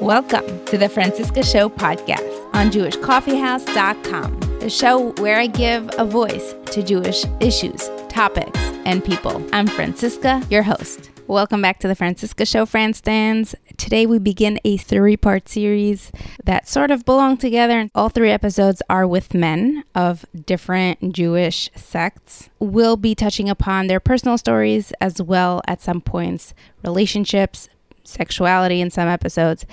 Welcome to the Franciska Show podcast on JewishCoffeehouse.com, the show where I give a voice to Jewish issues, topics, and people. I'm Franciska, your host. Welcome back to the Franciska Show, Franstans. Today we begin a three part series that sort of belong together. All three episodes are with men of different Jewish sects. We'll be touching upon their personal stories as well at some points, relationships, sexuality in some episodes.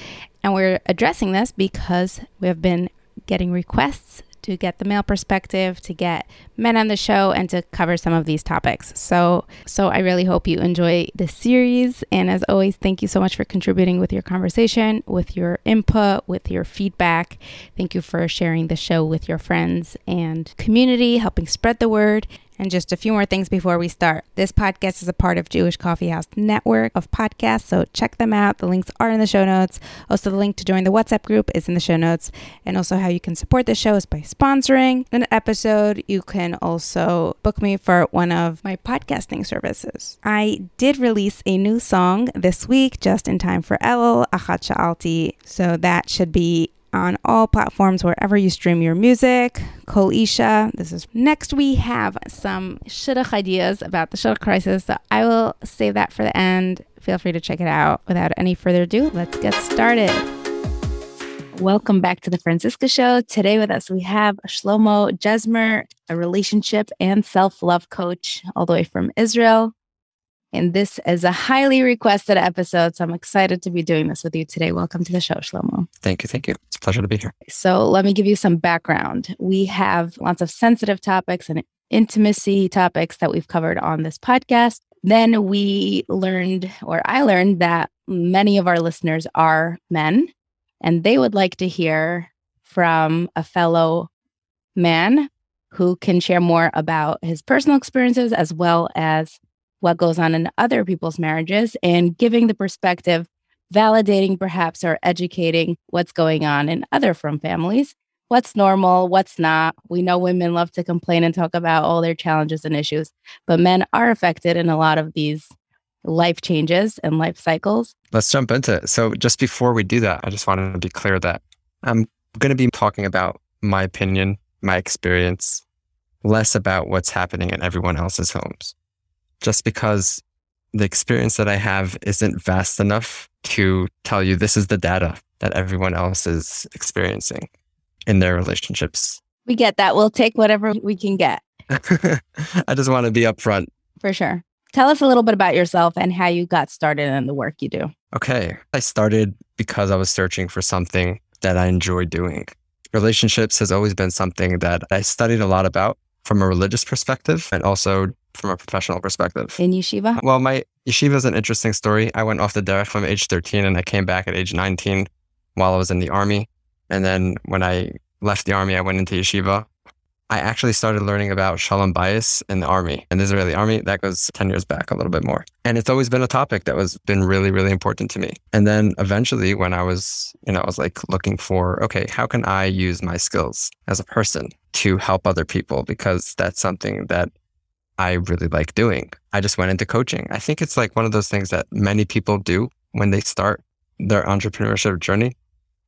And we're addressing this because we have been getting requests to get the male perspective, to get men on the show, and to cover some of these topics. So, so I really hope you enjoy this series. And as always, thank you so much for contributing with your conversation, with your input, with your feedback. Thank you for sharing the show with your friends and community, helping spread the word. And just a few more things before we start. This podcast is a part of Jewish Coffee House network of podcasts, so check them out. The links are in the show notes. Also, the link to join the WhatsApp group is in the show notes. And also, how you can support the show is by sponsoring an episode. You can also book me for one of my podcasting services. I did release a new song this week, just in time for Elul Achat Sha'alti. So that should be on all platforms wherever you stream your music. Kol isha, This is next. We have some shidduch ideas about the shidduch crisis, so I will save that for the end. Feel free to check it out. Without any further ado, let's get started. Welcome back to the Franciska Show. Today with us we have Shlomo Jesmer, a relationship and self-love coach all the way from Israel. And this is a highly requested episode. So I'm excited to be doing this with you today. Welcome to the show, Shlomo. Thank you. Thank you. It's a pleasure to be here. So let me give you some background. We have lots of sensitive topics and intimacy topics that we've covered on this podcast. Then we learned, or I learned, that many of our listeners are men and they would like to hear from a fellow man who can share more about his personal experiences as well as what goes on in other people's marriages and giving the perspective, validating perhaps or educating what's going on in other frum families. What's normal, what's not. We know women love to complain and talk about all their challenges and issues, but men are affected in a lot of these life changes and life cycles. Let's jump into it. So, just before we do that, I just wanted to be clear that I'm going to be talking about my opinion, my experience, less about what's happening in everyone else's homes just because the experience that I have isn't vast enough to tell you this is the data that everyone else is experiencing in their relationships. We get that. We'll take whatever we can get. I just want to be upfront. For sure. Tell us a little bit about yourself and how you got started in the work you do. Okay. I started because I was searching for something that I enjoy doing. Relationships has always been something that I studied a lot about from a religious perspective and also from a professional perspective. In yeshiva? Well, my yeshiva is an interesting story. I went off the derech from age 13 and I came back at age 19 while I was in the army. And then when I left the army, I went into yeshiva. I actually started learning about shalom bayis in the army, in the Israeli army. That goes 10 years back, a little bit more. And it's always been a topic that was been really, really important to me. And then eventually when I was, you know, I was like looking for, okay, how can I use my skills as a person to help other people? Because that's something that I really like doing. I just went into coaching. I think it's like one of those things that many people do when they start their entrepreneurship journey.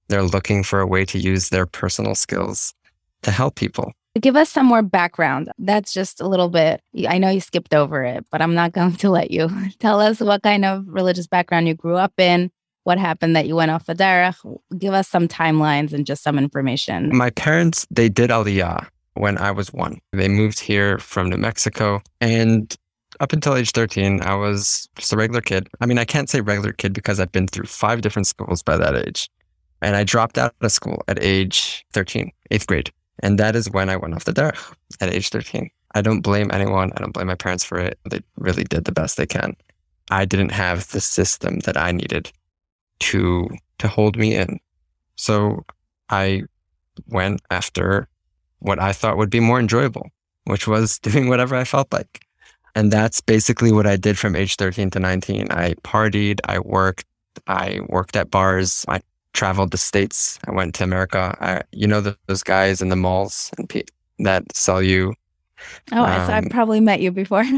They're looking for a way to use their personal skills to help people. Give us some more background. That's just a little bit. I know you skipped over it, but I'm not going to let you. Tell us what kind of religious background you grew up in, what happened that you went off the derech. Give us some timelines and just some information. My parents, they did Aliyah when I was one. They moved here from New Mexico. And up until age 13, I was just a regular kid. I mean, I can't say regular kid because I've been through five different schools by that age. And I dropped out of school at age 13, eighth grade. And that is when I went off the derech at age 13. I don't blame anyone. I don't blame my parents for it. They really did the best they can. I didn't have the system that I needed to to hold me in. So I went after what I thought would be more enjoyable, which was doing whatever I felt like. And that's basically what I did from age 13 to 19. I partied, I worked, I worked at bars, I traveled the states, I went to America. I, you know, the, those guys in the malls and pe- that sell you. Oh, um, I, I probably met you before.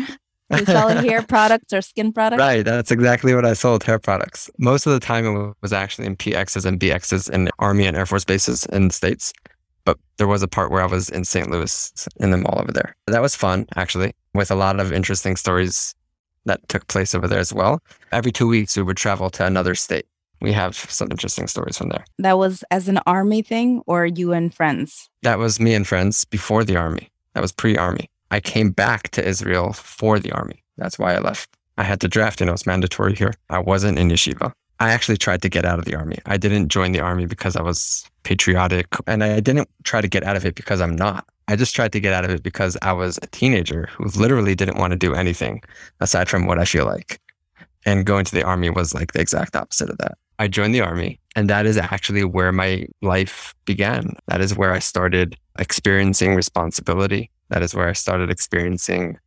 You sell hair products or skin products? Right. That's exactly what I sold hair products. Most of the time it was actually in PXs and BXs in Army and Air Force bases in the States. But there was a part where I was in St. Louis in the mall over there. That was fun, actually, with a lot of interesting stories that took place over there as well. Every two weeks, we would travel to another state. We have some interesting stories from there. That was as an army thing or you and friends? That was me and friends before the army. That was pre army. I came back to Israel for the army. That's why I left. I had to draft, you know, it's mandatory here. I wasn't in yeshiva. I actually tried to get out of the army. I didn't join the army because I was patriotic and I didn't try to get out of it because I'm not. I just tried to get out of it because I was a teenager who literally didn't want to do anything aside from what I feel like. And going to the army was like the exact opposite of that. I joined the army and that is actually where my life began. That is where I started experiencing responsibility. That is where I started experiencing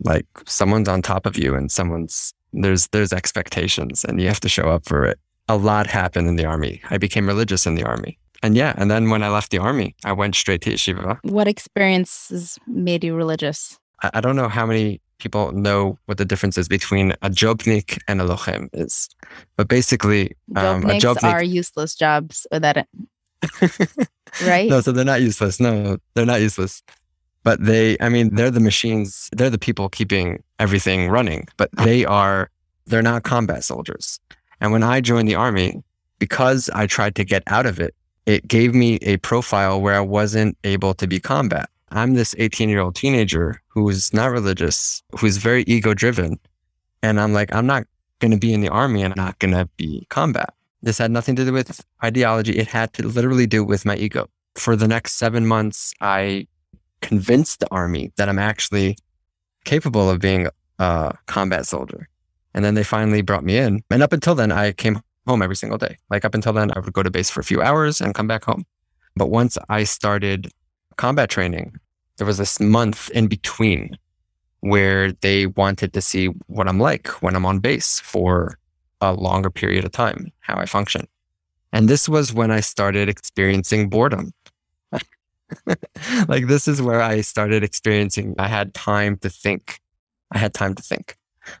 like someone's on top of you and someone's there's there's expectations and you have to show up for it. A lot happened in the army. I became religious in the army. And yeah, and then when I left the army, I went straight to yeshiva. What experiences made you religious? I, I don't know how many people know what the difference is between a jobnik and a lochem is. But basically, um, a jobnik are useless jobs or that right? No, so they're not useless. No, they're not useless but they, I mean, they're the machines, they're the people keeping everything running, but they are, they're not combat soldiers. And when I joined the army, because I tried to get out of it, it gave me a profile where I wasn't able to be combat. I'm this 18 year old teenager who's not religious, who's very ego driven. And I'm like, I'm not going to be in the army and I'm not going to be combat. This had nothing to do with ideology. It had to literally do with my ego. For the next seven months, I convince the army that I'm actually capable of being a combat soldier. And then they finally brought me in. And up until then, I came home every single day. Like up until then, I would go to base for a few hours and come back home. But once I started combat training, there was this month in between where they wanted to see what I'm like when I'm on base for a longer period of time, how I function. And this was when I started experiencing boredom. like this is where I started experiencing I had time to think. I had time to think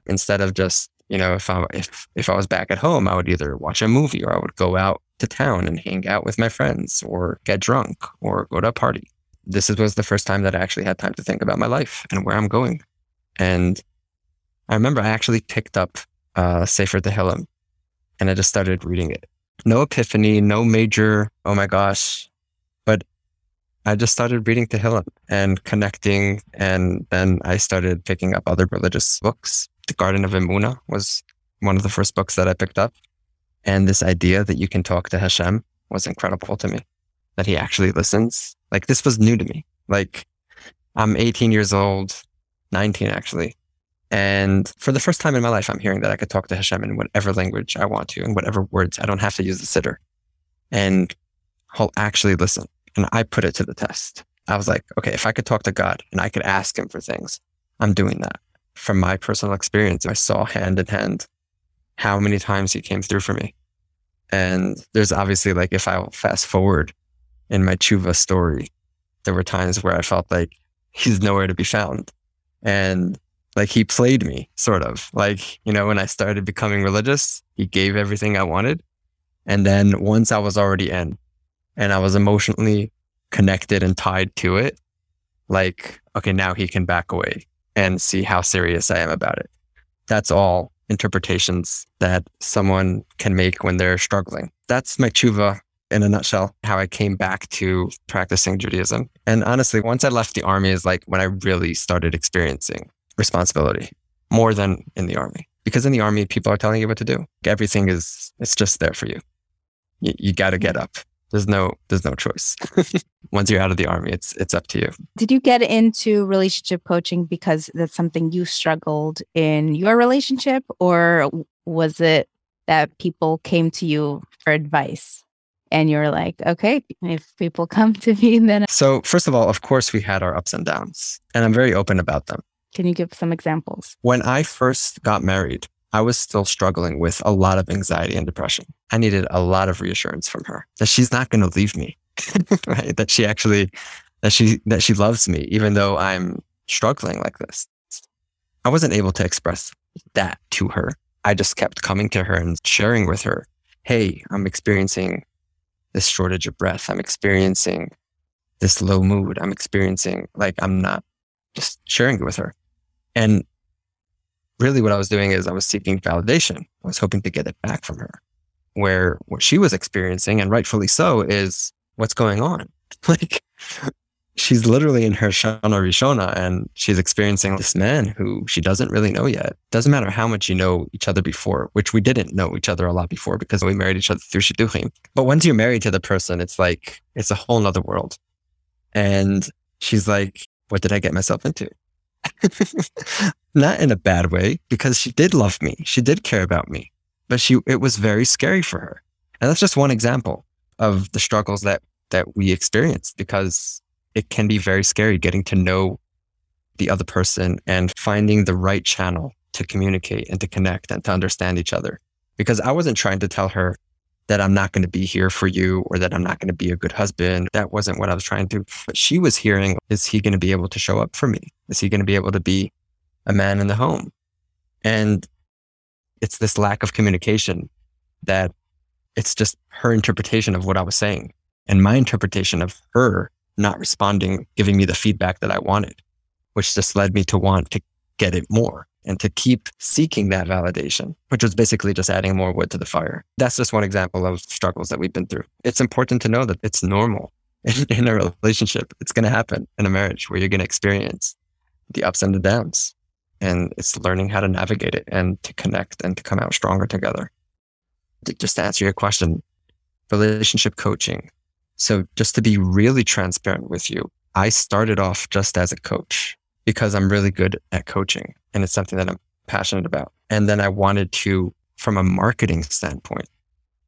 instead of just, you know, if I if if I was back at home, I would either watch a movie or I would go out to town and hang out with my friends or get drunk or go to a party. This was the first time that I actually had time to think about my life and where I'm going. And I remember I actually picked up uh, Sefer Tehillim and I just started reading it. No epiphany, no major, oh my gosh, I just started reading Tehillim and connecting. And then I started picking up other religious books. The Garden of Emuna was one of the first books that I picked up. And this idea that you can talk to Hashem was incredible to me, that he actually listens. Like this was new to me. Like I'm 18 years old, 19 actually. And for the first time in my life, I'm hearing that I could talk to Hashem in whatever language I want to, in whatever words. I don't have to use the siddur. And he'll actually listen. And I put it to the test. I was like, okay, if I could talk to God and I could ask him for things, I'm doing that. From my personal experience, I saw hand in hand how many times he came through for me. And there's obviously like, if I fast forward in my tshuva story, there were times where I felt like he's nowhere to be found. And like he played me sort of like, you know, when I started becoming religious, he gave everything I wanted. And then once I was already in, and I was emotionally connected and tied to it, like, okay, now he can back away and see how serious I am about it. That's all interpretations that someone can make when they're struggling. That's my tshuva in a nutshell, how I came back to practicing Judaism. And honestly, once I left the army is like when I really started experiencing responsibility more than in the army. Because in the army, people are telling you what to do. Everything is, it's just there for you. You, you got to get up there's no there's no choice. Once you're out of the army, it's it's up to you. Did you get into relationship coaching because that's something you struggled in your relationship or was it that people came to you for advice? And you're like, okay, if people come to me, then. So, first of all, of course, we had our ups and downs, and I'm very open about them. Can you give some examples? When I first got married, I was still struggling with a lot of anxiety and depression. I needed a lot of reassurance from her that she's not going to leave me, right? That she actually, that she, that she loves me, even though I'm struggling like this. I wasn't able to express that to her. I just kept coming to her and sharing with her, Hey, I'm experiencing this shortage of breath. I'm experiencing this low mood. I'm experiencing like I'm not just sharing it with her. And really what I was doing is I was seeking validation. I was hoping to get it back from her. Where what she was experiencing, and rightfully so, is what's going on. like she's literally in her Shana Rishona and she's experiencing this man who she doesn't really know yet. Doesn't matter how much you know each other before, which we didn't know each other a lot before because we married each other through Shidduchim. But once you're married to the person, it's like, it's a whole nother world. And she's like, what did I get myself into? Not in a bad way, because she did love me. She did care about me, but she, it was very scary for her. And that's just one example of the struggles that, that we experienced because it can be very scary getting to know the other person and finding the right channel to communicate and to connect and to understand each other. Because I wasn't trying to tell her that I'm not going to be here for you or that I'm not going to be a good husband. That wasn't what I was trying to. But she was hearing, is he going to be able to show up for me? Is he going to be able to be a man in the home? And it's this lack of communication that it's just her interpretation of what I was saying and my interpretation of her not responding, giving me the feedback that I wanted, which just led me to want to get it more and to keep seeking that validation, which was basically just adding more wood to the fire. That's just one example of struggles that we've been through. It's important to know that it's normal in, in a relationship. It's going to happen in a marriage where you're going to experience the ups and the downs. And it's learning how to navigate it and to connect and to come out stronger together. Just to answer your question, relationship coaching so just to be really transparent with you, I started off just as a coach because I'm really good at coaching and it's something that I'm passionate about. And then I wanted to, from a marketing standpoint,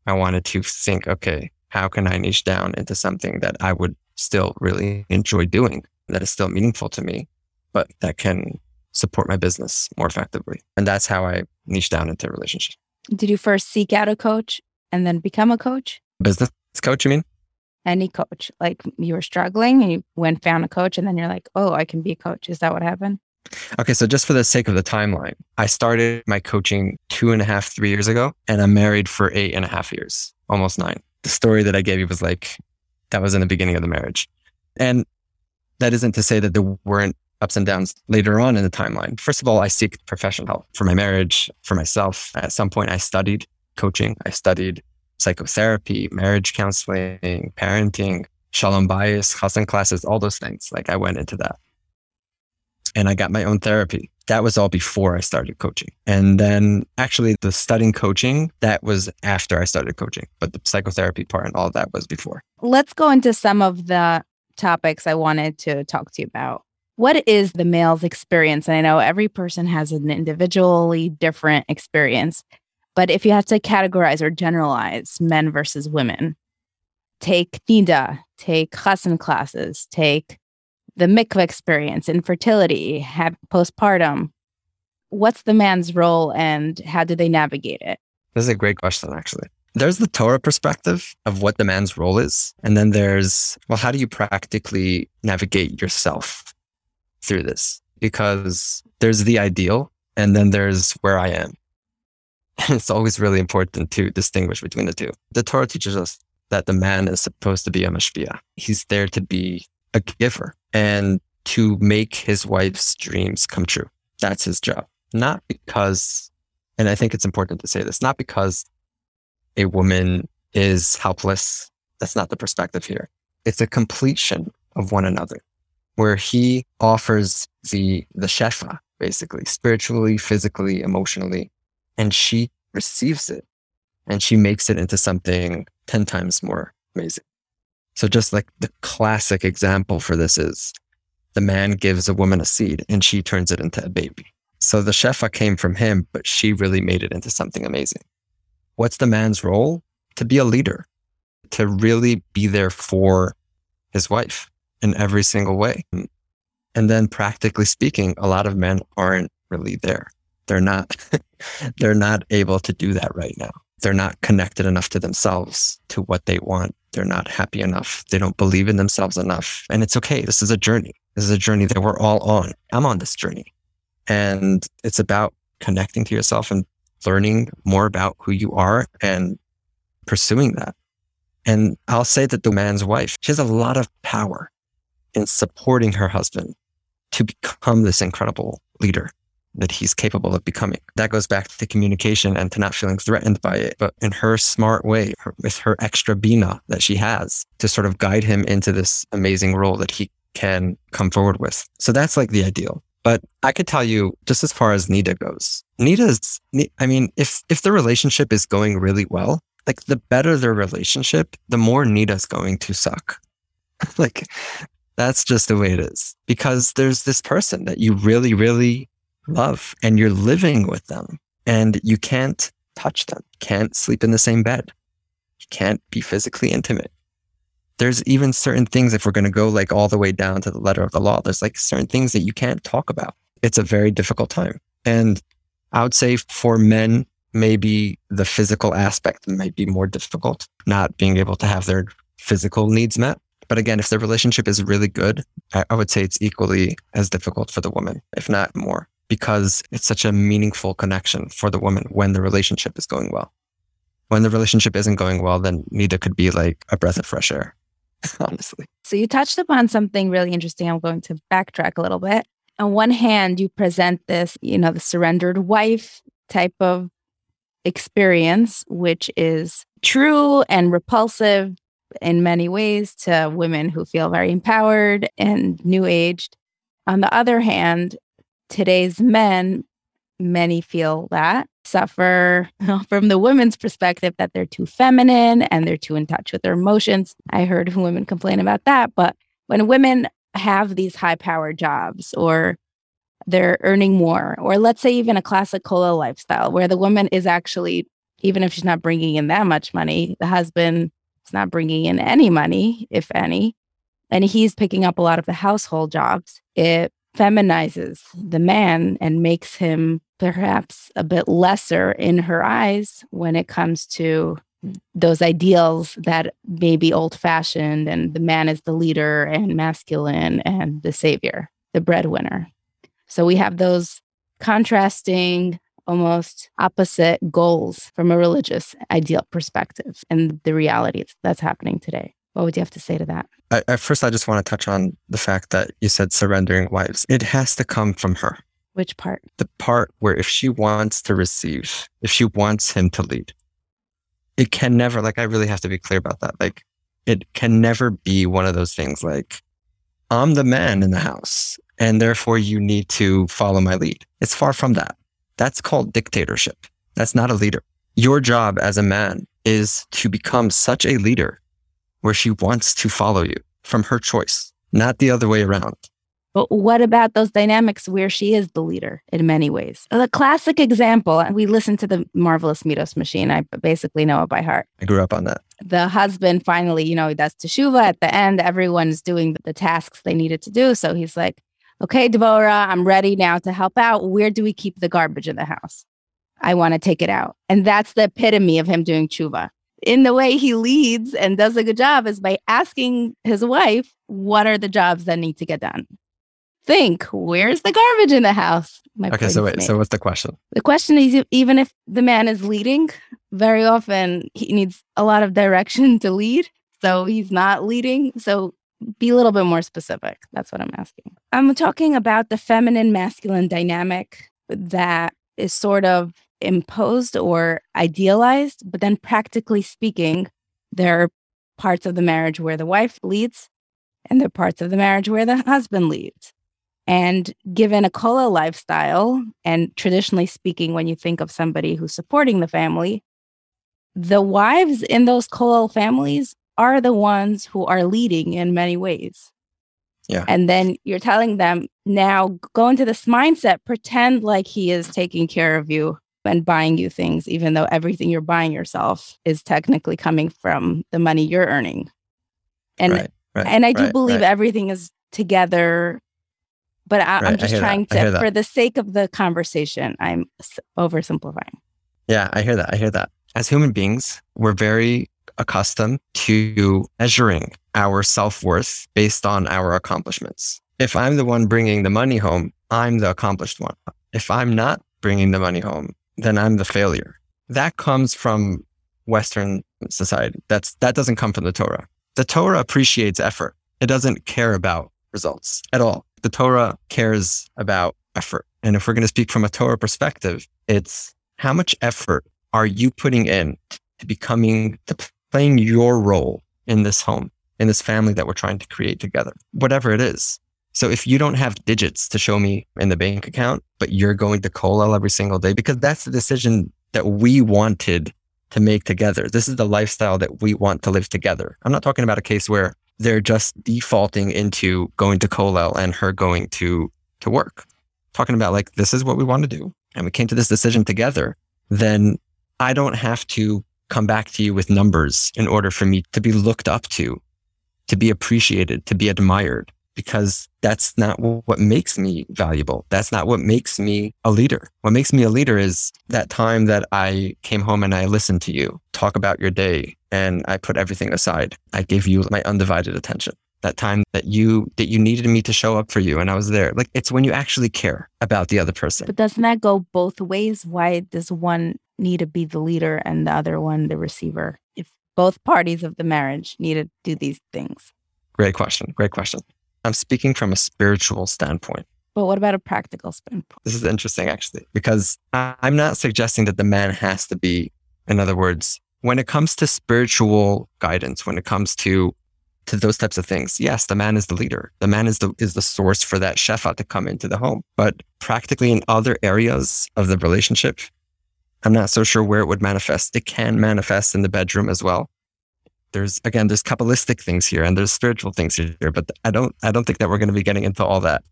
I wanted to think, okay, how can I niche down into something that I would still really enjoy doing that is still meaningful to me, but that can support my business more effectively. And that's how I niche down into relationships. Did you first seek out a coach and then become a coach? Business coach, you mean? Any coach? Like you were struggling and you went found a coach and then you're like, oh, I can be a coach. Is that what happened? Okay, so just for the sake of the timeline, I started my coaching two and a half, three years ago, and I'm married for eight and a half years, almost nine. The story that I gave you was like, that was in the beginning of the marriage. And that isn't to say that there weren't ups and downs later on in the timeline. First of all, I seek professional help for my marriage, for myself. At some point, I studied coaching, I studied psychotherapy, marriage counseling, parenting, shalom bayis, chassan classes, all those things. Like I went into that. And I got my own therapy. That was all before I started coaching. And then actually the studying coaching, that was after I started coaching, but the psychotherapy part and all that was before. Let's go into some of the topics I wanted to talk to you about. What is the male's experience? And I know every person has an individually different experience. But if you have to categorize or generalize men versus women, take Niddah, take chassan classes, take the mikveh experience, infertility, have postpartum. What's the man's role and how do they navigate it? This is a great question, actually. There's the Torah perspective of what the man's role is. And then there's, well, how do you practically navigate yourself through this? Because there's the ideal and then there's where I am. it's always really important to distinguish between the two. The Torah teaches us that the man is supposed to be a mashpia. He's there to be a giver and to make his wife's dreams come true. That's his job. Not because, and I think it's important to say this, not because a woman is helpless. That's not the perspective here. It's a completion of one another where he offers the, the shefa, basically spiritually, physically, emotionally, and she receives it and she makes it into something 10 times more amazing. So just like the classic example for this is the man gives a woman a seed and she turns it into a baby. So the shefa came from him, but she really made it into something amazing. What's the man's role? To be a leader, to really be there for his wife in every single way. And then practically speaking, a lot of men aren't really there. They're not, they're not able to do that right now. They're not connected enough to themselves, to what they want. They're not happy enough. They don't believe in themselves enough. And it's okay. This is a journey. This is a journey that we're all on. I'm on this journey. And it's about connecting to yourself and learning more about who you are and pursuing that. And I'll say that the man's wife, she has a lot of power in supporting her husband to become this incredible leader that he's capable of becoming. That goes back to communication and to not feeling threatened by it, but in her smart way, her, with her extra bina that she has to sort of guide him into this amazing role that he can come forward with. So that's like the ideal. But I could tell you just as far as Niddah goes, Niddah's, I mean, if, if the relationship is going really well, like the better their relationship, the more Niddah's going to suck. like that's just the way it is because there's this person that you really, really love and you're living with them and you can't touch them, can't sleep in the same bed, you can't be physically intimate. There's even certain things, if we're going to go like all the way down to the letter of the law, there's like certain things that you can't talk about. It's a very difficult time. And I would say for men, maybe the physical aspect might be more difficult, not being able to have their physical needs met. But again, if the relationship is really good, I, would say it's equally as difficult for the woman, if not more because it's such a meaningful connection for the woman when the relationship is going well. When the relationship isn't going well, then Niddah could be like a breath of fresh air, honestly. So you touched upon something really interesting. I'm going to backtrack a little bit. On one hand, you present this, you know, the surrendered wife type of experience, which is true and repulsive in many ways to women who feel very empowered and new aged. On the other hand, today's men, many feel that suffer from the women's perspective that they're too feminine and they're too in touch with their emotions. I heard women complain about that. But when women have these high power jobs or they're earning more, or let's say even a classic kollel lifestyle where the woman is actually, even if she's not bringing in that much money, the husband is not bringing in any money, if any, and he's picking up a lot of the household jobs. It feminizes the man and makes him perhaps a bit lesser in her eyes when it comes to those ideals that may be old fashioned and the man is the leader and masculine and the savior, the breadwinner. So we have those contrasting, almost opposite goals from a religious ideal perspective and the reality that's happening today. What would you have to say to that? I, at first, I just want to touch on the fact that you said surrendering wives. It has to come from her. Which part? The part where if she wants to receive, if she wants him to lead, it can never, like, I really have to be clear about that. Like, it can never be one of those things like, I'm the man in the house, and therefore you need to follow my lead. It's far from that. That's called dictatorship. That's not a leader. Your job as a man is to become such a leader where she wants to follow you from her choice, not the other way around. But what about those dynamics where she is the leader in many ways? The classic example, we listened to the marvelous Middos Machine. I basically know it by heart. I grew up on that. The husband finally, you know, he does teshuva at the end. Everyone's doing the tasks they needed to do. So he's like, okay, Devorah, I'm ready now to help out. Where do we keep the garbage in the house? I want to take it out. And that's the epitome of him doing tshuva in the way he leads and does a good job is by asking his wife, what are the jobs that need to get done? Think, where's the garbage in the house? My okay, so wait, made. so what's the question? The question is even if the man is leading, very often he needs a lot of direction to lead. So he's not leading. So be a little bit more specific. That's what I'm asking. I'm talking about the feminine masculine dynamic that is sort of imposed or idealized, but then practically speaking, there are parts of the marriage where the wife leads and there are parts of the marriage where the husband leads. And given a kollel lifestyle, and traditionally speaking, when you think of somebody who's supporting the family, the wives in those kollel families are the ones who are leading in many ways. Yeah. And then you're telling them now go into this mindset, pretend like he is taking care of you and buying you things, even though everything you're buying yourself is technically coming from the money you're earning. And right, right, and I do right, believe everything is together, but I, am just trying to, for the sake of the conversation, I'm oversimplifying. Yeah, I hear that. I hear that. As human beings, we're very accustomed to measuring our self worth based on our accomplishments. If I'm the one bringing the money home, I'm the accomplished one. If I'm not bringing the money home, then I'm the failure. That comes from Western society. That's, that doesn't come from the Torah. The Torah appreciates effort. It doesn't care about results at all. The Torah cares about effort. And if we're going to speak from a Torah perspective, it's how much effort are you putting in to becoming, to playing your role in this home, in this family that we're trying to create together, whatever it is. So if you don't have digits to show me in the bank account, but you're going to Kollel every single day, because that's the decision that we wanted to make together. This is the lifestyle that we want to live together. I'm not talking about a case where they're just defaulting into going to Kollel and her going to, to work. Talking about like, this is what we want to do. And we came to this decision together. Then I don't have to come back to you with numbers in order for me to be looked up to, to be appreciated, to be admired because that's not what makes me valuable. That's not what makes me a leader. What makes me a leader is that time that I came home and I listened to you talk about your day and I put everything aside. I gave you my undivided attention. That time that you that you needed me to show up for you and I was there. Like it's when you actually care about the other person. But doesn't that go both ways? Why does one need to be the leader and the other one the receiver? If both parties of the marriage need to do these things. Great question. Great question. I'm speaking from a spiritual standpoint. But what about a practical standpoint? This is interesting, actually, because I'm not suggesting that the man has to be, in other words, when it comes to spiritual guidance, when it comes to to those types of things, yes, the man is the leader. The man is the is the source for that shefa to come into the home. But practically in other areas of the relationship, I'm not so sure where it would manifest. It can manifest in the bedroom as well there's again there's kabbalistic things here and there's spiritual things here but i don't i don't think that we're going to be getting into all that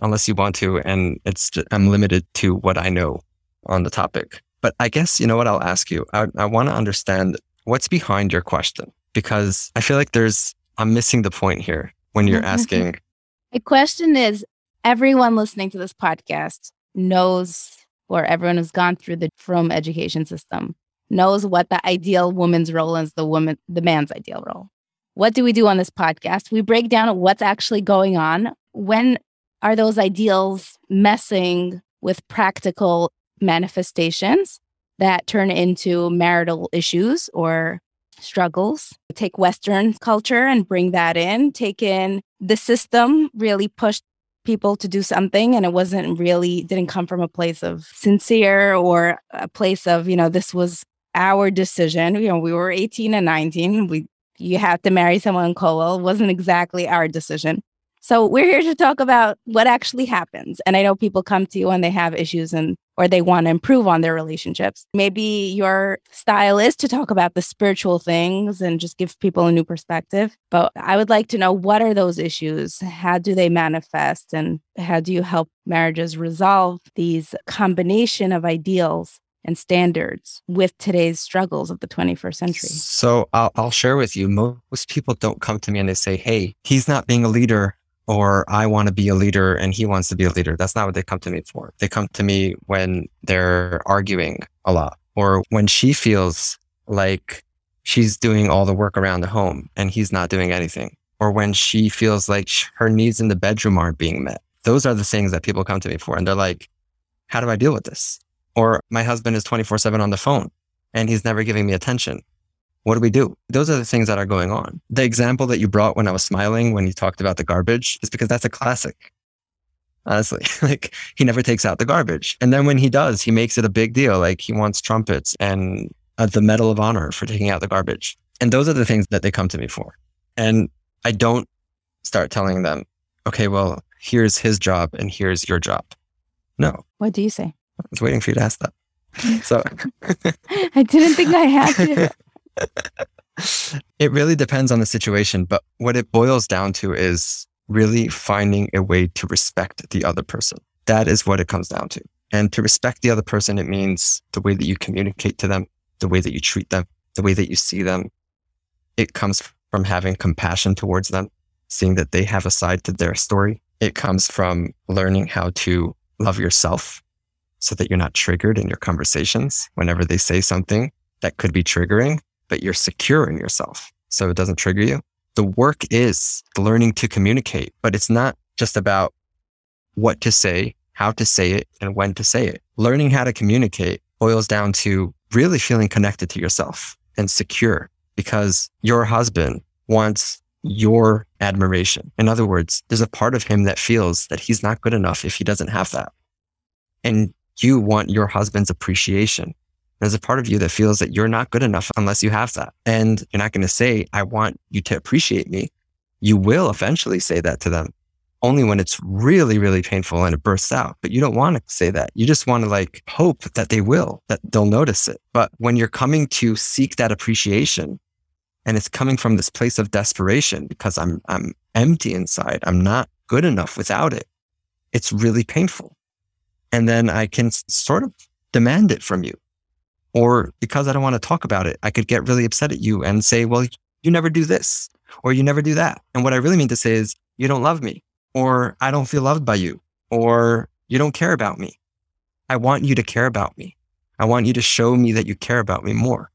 unless you want to and it's just, i'm limited to what i know on the topic. But i guess you know what i'll ask you i, I want to understand what's behind your question because i feel like there's i'm missing the point here when you're asking. The question is everyone listening to this podcast knows or everyone who's gone through the frum education system knows what the ideal woman's role is the woman the man's ideal role. What do we do on this podcast? We break down what's actually going on. When are those ideals messing with practical manifestations that turn into marital issues or struggles? Take Western culture and bring that in. Take in the system really pushed people to do something and it wasn't really didn't come from a place of sincere or a place of you know this was our decision. You know, we were 18 and 19. We you have to marry someone in wasn't exactly our decision. So we're here to talk about what actually happens. And I know people come to you when they have issues and or they want to improve on their relationships. Maybe your style is to talk about the spiritual things and just give people a new perspective. But I would like to know what are those issues? How do they manifest and how do you help marriages resolve these combination of ideals and standards with today's struggles of the 21st century? So I'll, I'll share with you. Most people don't come to me and they say, Hey, he's not being a leader or I want to be a leader and he wants to be a leader. That's not what they come to me for. They come to me when they're arguing a lot or when she feels like she's doing all the work around the home and he's not doing anything or when she feels like her needs in the bedroom aren't being met. Those are the things that people come to me for. And they're like, how do I deal with this? Or my husband is 24 seven on the phone and he's never giving me attention. What do we do? Those are the things that are going on. The example that you brought when I was smiling, when you talked about the garbage is because that's a classic. Honestly, like he never takes out the garbage. And then when he does, he makes it a big deal. Like he wants trumpets and uh, the medal of honor for taking out the garbage. And those are the things that they come to me for. And I don't start telling them, okay, well, here's his job and here's your job. No. What do you say? I was waiting for you to ask that. So I didn't think I had to. it really depends on the situation, but what it boils down to is really finding a way to respect the other person. That is what it comes down to. And to respect the other person, it means the way that you communicate to them, the way that you treat them, the way that you see them. It comes from having compassion towards them, seeing that they have a side to their story. It comes from learning how to love yourself so that you're not triggered in your conversations whenever they say something that could be triggering, but you're secure in yourself. So it doesn't trigger you. The work is learning to communicate, but it's not just about what to say how to say it and when to say it. Learning how to communicate boils down to really feeling connected to yourself and secure because your husband wants your admiration. In other words, there's a part of him that feels that he's not good enough if he doesn't have that. And you want your husband's appreciation. There's a part of you that feels that you're not good enough unless you have that. And you're not going to say, I want you to appreciate me. You will eventually say that to them only when it's really, really painful and it bursts out. But you don't want to say that. You just want to like hope that they will, that they'll notice it. But when you're coming to seek that appreciation and it's coming from this place of desperation because I'm, I'm empty inside. I'm not good enough without it. It's really painful. And then I can sort of demand it from you. Or because I don't want to talk about it, I could get really upset at you and say, well, you never do this or you never do that. And what I really mean to say is, you don't love me or I don't feel loved by you, or you don't care about me. I want you to care about me. I want you to show me that you care about me more.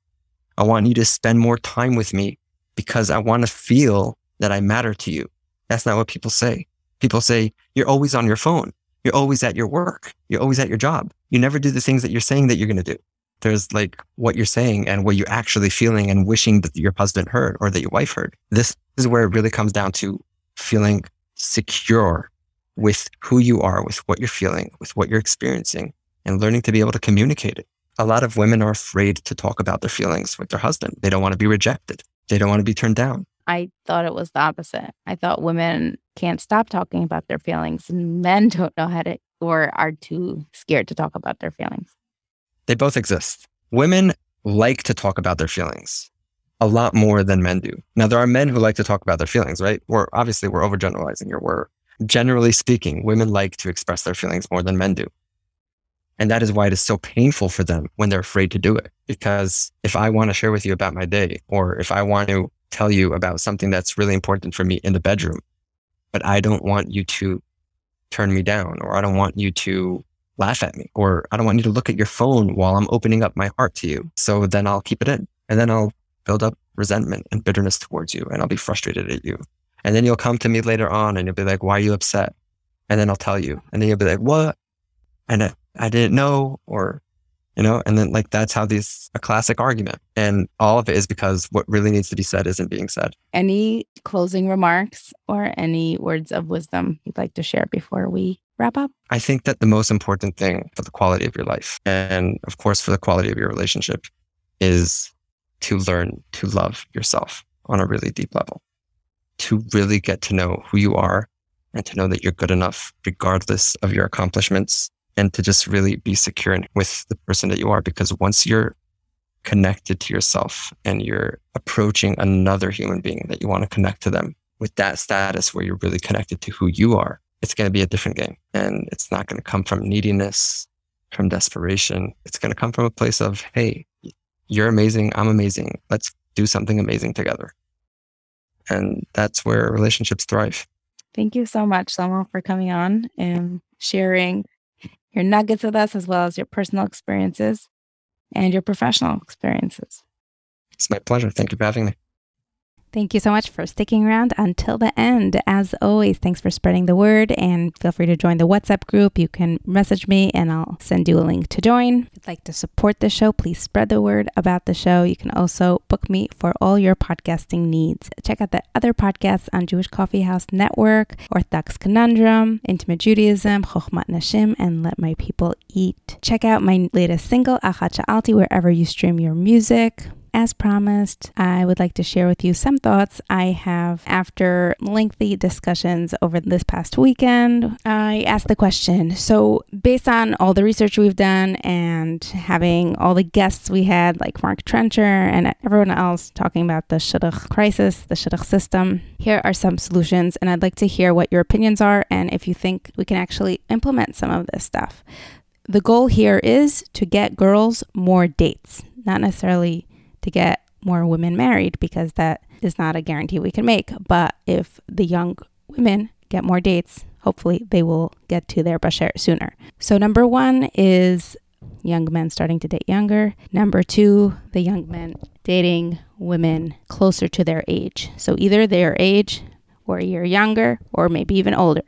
I want you to spend more time with me because I want to feel that I matter to you. That's not what people say. People say, you're always on your phone. You're always at your work. You're always at your job. You never do the things that you're saying that you're going to do. There's like what you're saying and what you're actually feeling and wishing that your husband heard or that your wife heard. This is where it really comes down to feeling secure with who you are, with what you're feeling, with what you're experiencing, and learning to be able to communicate it. A lot of women are afraid to talk about their feelings with their husband. They don't want to be rejected. They don't want to be turned down. I thought it was the opposite. I thought women can't stop talking about their feelings and men don't know how to or are too scared to talk about their feelings. They both exist. Women like to talk about their feelings a lot more than men do. Now, there are men who like to talk about their feelings, right? We're obviously we're overgeneralizing here. We're generally speaking, women like to express their feelings more than men do. And that is why it is so painful for them when they're afraid to do it. Because if I want to share with you about my day, or if I want to tell you about something that's really important for me in the bedroom, but I don't want you to turn me down, or I don't want you to laugh at me, or I don't want you to look at your phone while I'm opening up my heart to you. So then I'll keep it in and then I'll build up resentment and bitterness towards you and I'll be frustrated at you. And then you'll come to me later on and you'll be like, why are you upset? And then I'll tell you. And then you'll be like, what? And I, I didn't know or, you know, and then like that's how these a classic argument. And all of it is because what really needs to be said isn't being said. Any closing remarks or any words of wisdom you'd like to share before we wrap up? I think that the most important thing for the quality of your life and of course for the quality of your relationship is to learn to love yourself on a really deep level, to really get to know who you are and to know that you're good enough regardless of your accomplishments and to just really be secure with the person that you are. Because once you're connected to yourself and you're approaching another human being that you want to connect to them with that status where you're really connected to who you are, it's going to be a different game. And it's not going to come from neediness, from desperation. It's going to come from a place of, Hey, you're amazing. I'm amazing. Let's do something amazing together. And that's where relationships thrive. Thank you so much, Shlomo, for coming on and sharing your nuggets with us, as well as your personal experiences and your professional experiences. It's my pleasure. Thank you for having me. Thank you so much for sticking around until the end. As always, thanks for spreading the word and feel free to join the WhatsApp group. You can message me and I'll send you a link to join. If you'd like to support the show, please spread the word about the show. You can also book me for all your podcasting needs. Check out the other podcasts on Jewish Coffee House Network, Orthodox Conundrum, Intimate Judaism, Chochmat Nashim, and Let My People Eat. Check out my latest single, Achat Sha'alti, wherever you stream your music as promised, I would like to share with you some thoughts I have after lengthy discussions over this past weekend. I asked the question so, based on all the research we've done and having all the guests we had, like Mark Trencher and everyone else talking about the shidduch crisis, the shidduch system, here are some solutions. And I'd like to hear what your opinions are and if you think we can actually implement some of this stuff. The goal here is to get girls more dates, not necessarily to get more women married because that is not a guarantee we can make. But if the young women get more dates, hopefully they will get to their bashert sooner. So, number one is young men starting to date younger. Number two, the young men dating women closer to their age. So, either their age or a year younger or maybe even older.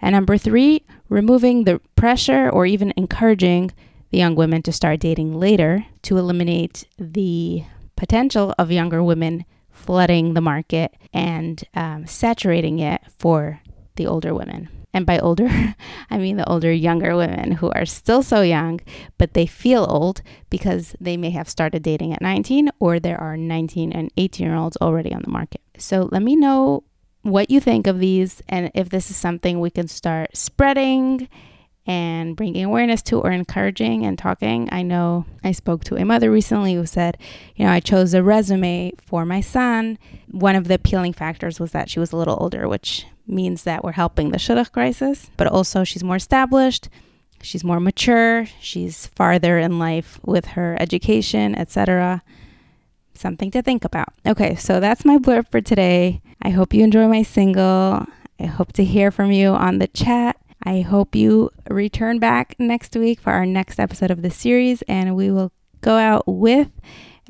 And number three, removing the pressure or even encouraging the young women to start dating later to eliminate the potential of younger women flooding the market and um, saturating it for the older women. And by older, I mean the older, younger women who are still so young, but they feel old because they may have started dating at 19 or there are 19 and 18 year olds already on the market. So let me know what you think of these and if this is something we can start spreading and bringing awareness to or encouraging and talking. I know I spoke to a mother recently who said, you know, I chose a resume for my son. One of the appealing factors was that she was a little older, which means that we're helping the shidduch crisis, but also she's more established, she's more mature, she's farther in life with her education, etc. Something to think about. Okay, so that's my blurb for today. I hope you enjoy my single. I hope to hear from you on the chat. I hope you return back next week for our next episode of the series, and we will go out with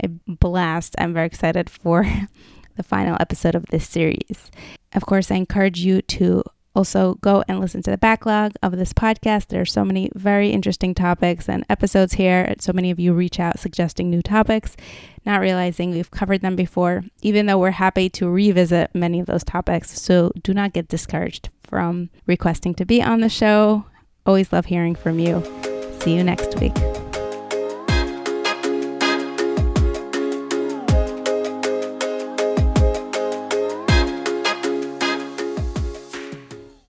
a blast. I'm very excited for the final episode of this series. Of course, I encourage you to also go and listen to the backlog of this podcast. There are so many very interesting topics and episodes here. So many of you reach out suggesting new topics, not realizing we've covered them before, even though we're happy to revisit many of those topics. So do not get discouraged from requesting to be on the show. Always love hearing from you. See you next week.